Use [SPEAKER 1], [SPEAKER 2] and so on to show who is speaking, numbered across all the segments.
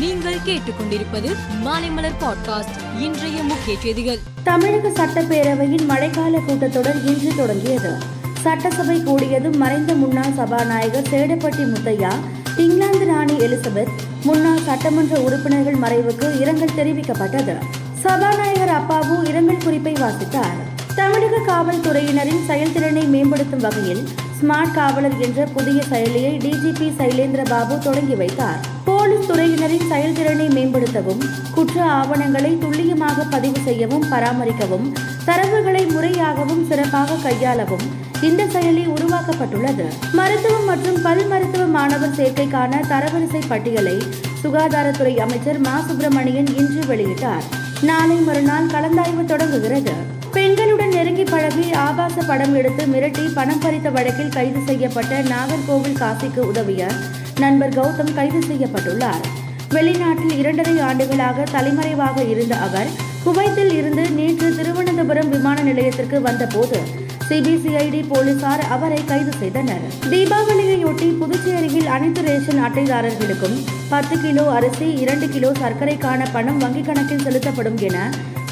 [SPEAKER 1] நீங்கள் கேட்டுக்கொண்டிருப்பது மாலைமலர் பாட்காஸ்ட் இன்றைய முக்கிய செய்திகள் தமிழக சட்டப்பேரவையின் மழைக்கால கூட்டத்தொடர் இன்று தொடங்கியது சட்டசபை கூடியதும் மறைந்த முன்னாள் சபாநாயகர் சேடப்பட்டி முத்தையா இங்கிலாந்து ராணி எலிசபெத் முன்னாள் சட்டமன்ற உறுப்பினர்கள் மறைவுக்கு இரங்கல் தெரிவிக்கப்பட்டது சபாநாயகர் அப்பாவு இரங்கல் குறிப்பை வாசித்தார் தமிழக காவல்துறையினரின் செயல்திறனை மேம்படுத்தும் வகையில் ஸ்மார்ட் காவலர் என்ற புதிய செயலியை டிஜிபி சைலேந்திர பாபு தொடங்கி வைத்தார் போலீஸ் துறையினரின் செயல்திறனை மேம்படுத்தவும் குற்ற ஆவணங்களை துல்லியமாக பதிவு செய்யவும் பராமரிக்கவும் தரவுகளை முறையாகவும் சிறப்பாக கையாளவும் இந்த செயலி உருவாக்கப்பட்டுள்ளது மருத்துவம் மற்றும் பல் மருத்துவ மாணவர் சேர்க்கைக்கான தரவரிசை பட்டியலை சுகாதாரத்துறை அமைச்சர் மா சுப்பிரமணியன் இன்று வெளியிட்டார் நாளை மறுநாள் கலந்தாய்வு தொடங்குகிறது பெண்களுடன் நெருங்கி பழகி ஆபாச படம் எடுத்து மிரட்டி பணம் பறித்த வழக்கில் கைது செய்யப்பட்ட நாகர்கோவில் காசிக்கு உதவிய நண்பர் கௌதம் கைது செய்யப்பட்டுள்ளார் வெளிநாட்டில் இரண்டரை ஆண்டுகளாக தலைமறைவாக இருந்த அவர் குவைத்தில் இருந்து நேற்று திருவனந்தபுரம் விமான நிலையத்திற்கு வந்தபோது சிபிசிஐடி போலீசார் அவரை கைது செய்தனர் தீபாவளியையொட்டி ரேஷன் அட்டைதாரர்களுக்கும் பத்து கிலோ அரிசி இரண்டு கிலோ சர்க்கரைக்கான பணம் வங்கிக் கணக்கில் செலுத்தப்படும் என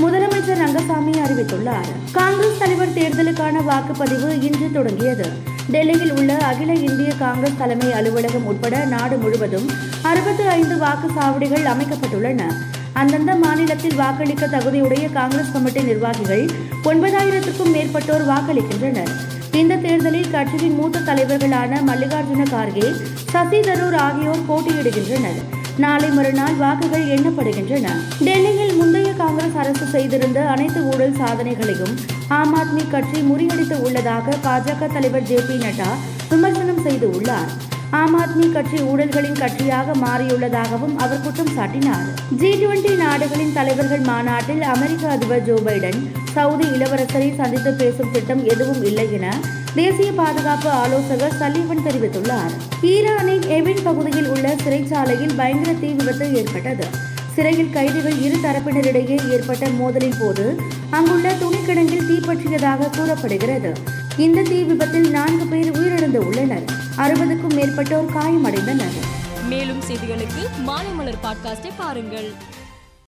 [SPEAKER 1] முதலமைச்சர் ரங்கசாமி அறிவித்துள்ளார் காங்கிரஸ் தலைவர் தேர்தலுக்கான வாக்குப்பதிவு இன்று தொடங்கியது டெல்லியில் உள்ள அகில இந்திய காங்கிரஸ் தலைமை அலுவலகம் உட்பட நாடு முழுவதும் அறுபத்தி ஐந்து வாக்குச்சாவடிகள் அமைக்கப்பட்டுள்ளன அந்தந்த மாநிலத்தில் வாக்களிக்க தகுதியுடைய காங்கிரஸ் கமிட்டி நிர்வாகிகள் ஒன்பதாயிரத்துக்கும் மேற்பட்டோர் வாக்களிக்கின்றனர் இந்த தேர்தலில் கட்சியின் மூத்த தலைவர்களான மல்லிகார்ஜுன கார்கே சசி தரூர் ஆகியோர் போட்டியிடுகின்றனர் நாளை மறுநாள் வாக்குகள் எண்ணப்படுகின்றன டெல்லியில் முந்தைய காங்கிரஸ் அரசு செய்திருந்த அனைத்து ஊழல் சாதனைகளையும் ஆம் ஆத்மி கட்சி முறியடித்து உள்ளதாக பாஜக தலைவர் ஜே பி நட்டா விமர்சனம் செய்துள்ளார் ஆம் ஆத்மி கட்சி ஊழல்களின் கட்சியாக மாறியுள்ளதாகவும் அவர் குற்றம் சாட்டினார் ஜி டுவெண்டி நாடுகளின் தலைவர்கள் மாநாட்டில் அமெரிக்க அதிபர் ஜோ பைடன் சவுதி இளவரசரை சந்தித்து பேசும் திட்டம் எதுவும் இல்லை என தேசிய பாதுகாப்பு ஆலோசகர் சலீவன் தெரிவித்துள்ளார் ஈரானின் எவின் பகுதியில் உள்ள சிறைச்சாலையில் பயங்கர தீ விபத்து ஏற்பட்டது சிறையில் கைதிகள் இரு தரப்பினரிடையே ஏற்பட்ட மோதலின் போது அங்குள்ள துணிக்கிடங்கில் தீப்பற்றியதாக கூறப்படுகிறது இந்த தீ விபத்தில் நான்கு பேர் உயிரிழந்து உள்ளனர் அறுபதுக்கும் மேற்பட்டோர் காயமடைந்தனர்
[SPEAKER 2] மேலும் செய்திகளுக்கு மாலை மலர் பாட்காஸ்டை பாருங்கள்